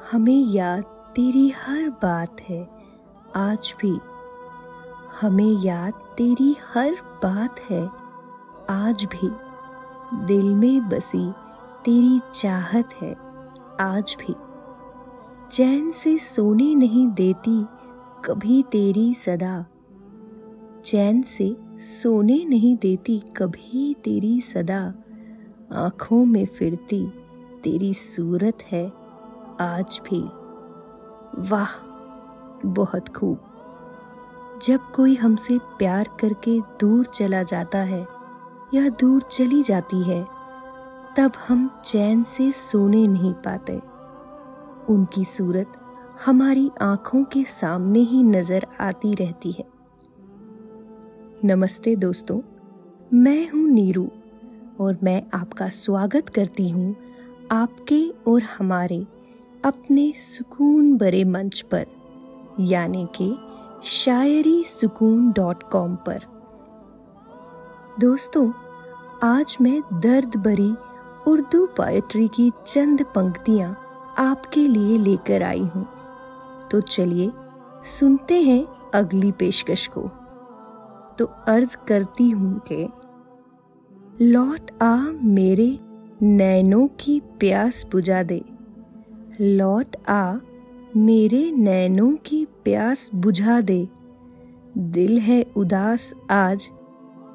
हमें याद तेरी हर बात है। आज भी हमें याद तेरी हर बात है। आज भी दिल में बसी तेरी चाहत है। आज भी चैन से सोने नहीं देती कभी तेरी सदा। चैन से सोने नहीं देती कभी तेरी सदा। आँखों में फिरती तेरी सूरत है। आज भी। वाह, बहुत खूब। जब कोई हमसे प्यार करके दूर चला जाता है, या दूर चली जाती है, तब हम चैन से सोने नहीं पाते। उनकी सूरत हमारी आँखों के सामने ही नज़र आती रहती है। नमस्ते दोस्तों, मैं हूँ नीरू, और मैं आपका स्वागत करती हूँ आपके और हमारे अपने सुकून भरे मंच पर, यानी कि शायरी सुकून डॉट कॉम पर। दोस्तों, आज मैं दर्द भरी उर्दू पोएट्री की चंद पंक्तियाँ आपके लिए लेकर आई हूँ। तो चलिए सुनते हैं अगली पेशकश को। तो अर्ज़ करती हूँ कि, लौट आ मेरे नैनों की प्यास बुझा दे। लौट आ, मेरे नैनों की प्यास बुझा दे। दिल है उदास आज,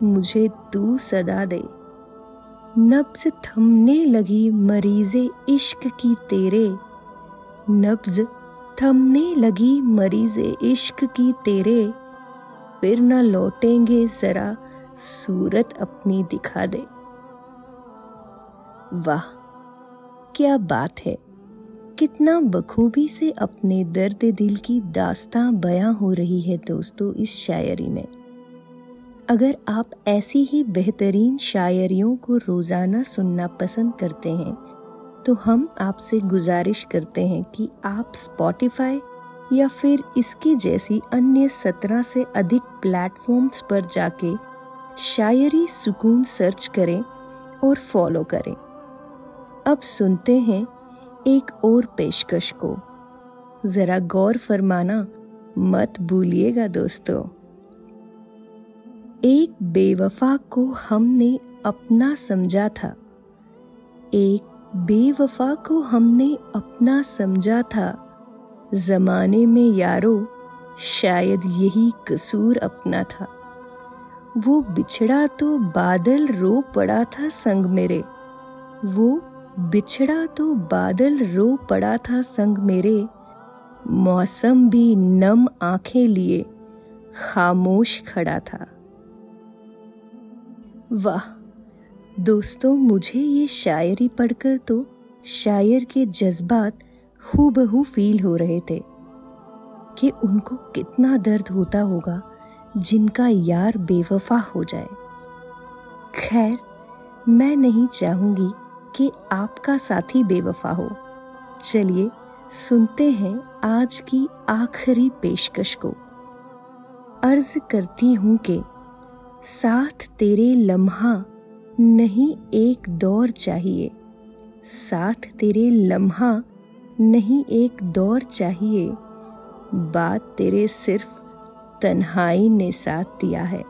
मुझे तू सदा दे। नब्ज थमने लगी मरीजे इश्क की तेरे। नब्ज थमने लगी मरीजे इश्क की तेरे। फिर न लौटेंगे जरा, सूरत अपनी दिखा दे। वाह, क्या बात है। कितना बखूबी से अपने दर्द दिल की दास्तां बयां हो रही है दोस्तों इस शायरी में। अगर आप ऐसी ही बेहतरीन शायरियों को रोज़ाना सुनना पसंद करते हैं तो हम आपसे गुजारिश करते हैं कि आप स्पॉटिफाई या फिर इसकी जैसी अन्य सत्रह से अधिक प्लेटफॉर्म्स पर जाके शायरी सुकून सर्च करें और फॉलो करें। अब सुनते हैं एक और पेशकश को। ज़रा गौर फरमाना मत भूलिएगा दोस्तों। एक बेवफा को हमने अपना समझा था। एक बेवफा को हमने अपना समझा था। जमाने में यारो, शायद यही कसूर अपना था। वो बिछड़ा तो बादल रो पड़ा था संग मेरे। वो बिछड़ा तो बादल रो पड़ा था संग मेरे। मौसम भी नम आँखें लिए खामोश खड़ा था। वाह, दोस्तों, मुझे ये शायरी पढ़कर तो शायर के जज्बात हूबहू फील हो रहे थे कि उनको कितना दर्द होता होगा जिनका यार बेवफा हो जाए। खैर, मैं नहीं चाहूँगी कि आपका साथी बेवफा हो। चलिए, सुनते हैं आज की आखिरी पेशकश को। अर्ज़ करती हूँ कि साथ तेरे लम्हा नहीं एक दौर चाहिए। साथ तेरे लम्हा नहीं एक दौर चाहिए। बात तेरे सिर्फ़ तन्हाई ने साथ दिया है।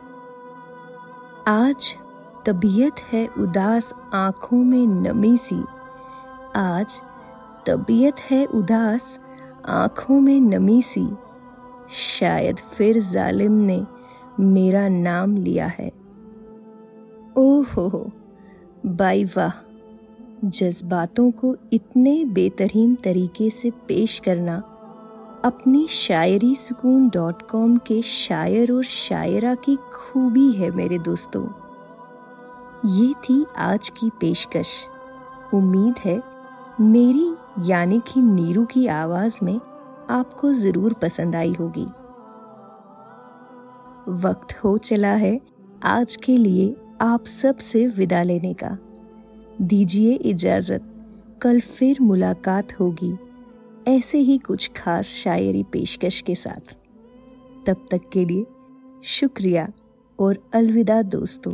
आज तबीयत है उदास आँखों में नमी सी। आज तबीयत है उदास आँखों में नमी सी। शायद फिर जालिम ने मेरा नाम लिया है। ओहो, बाई वाह। जज्बातों को इतने बेतरहीन तरीके से पेश करना, अपनी शायरी सुकून डॉट कॉम के शायर और शायरा की खूबी है मेरे दोस्तों। ये थी आज की पेशकश। उम्मीद है, मेरी यानी कि नीरू की आवाज़ में आपको ज़रूर पसंद आई होगी। वक्त हो चला है आज के लिए आप सबसे विदा लेने का। दीजिए इजाज़त, कल फिर मुलाकात होगी, ऐसे ही कुछ खास शायरी पेशकश के साथ। तब तक के लिए शुक्रिया और अलविदा दोस्तों।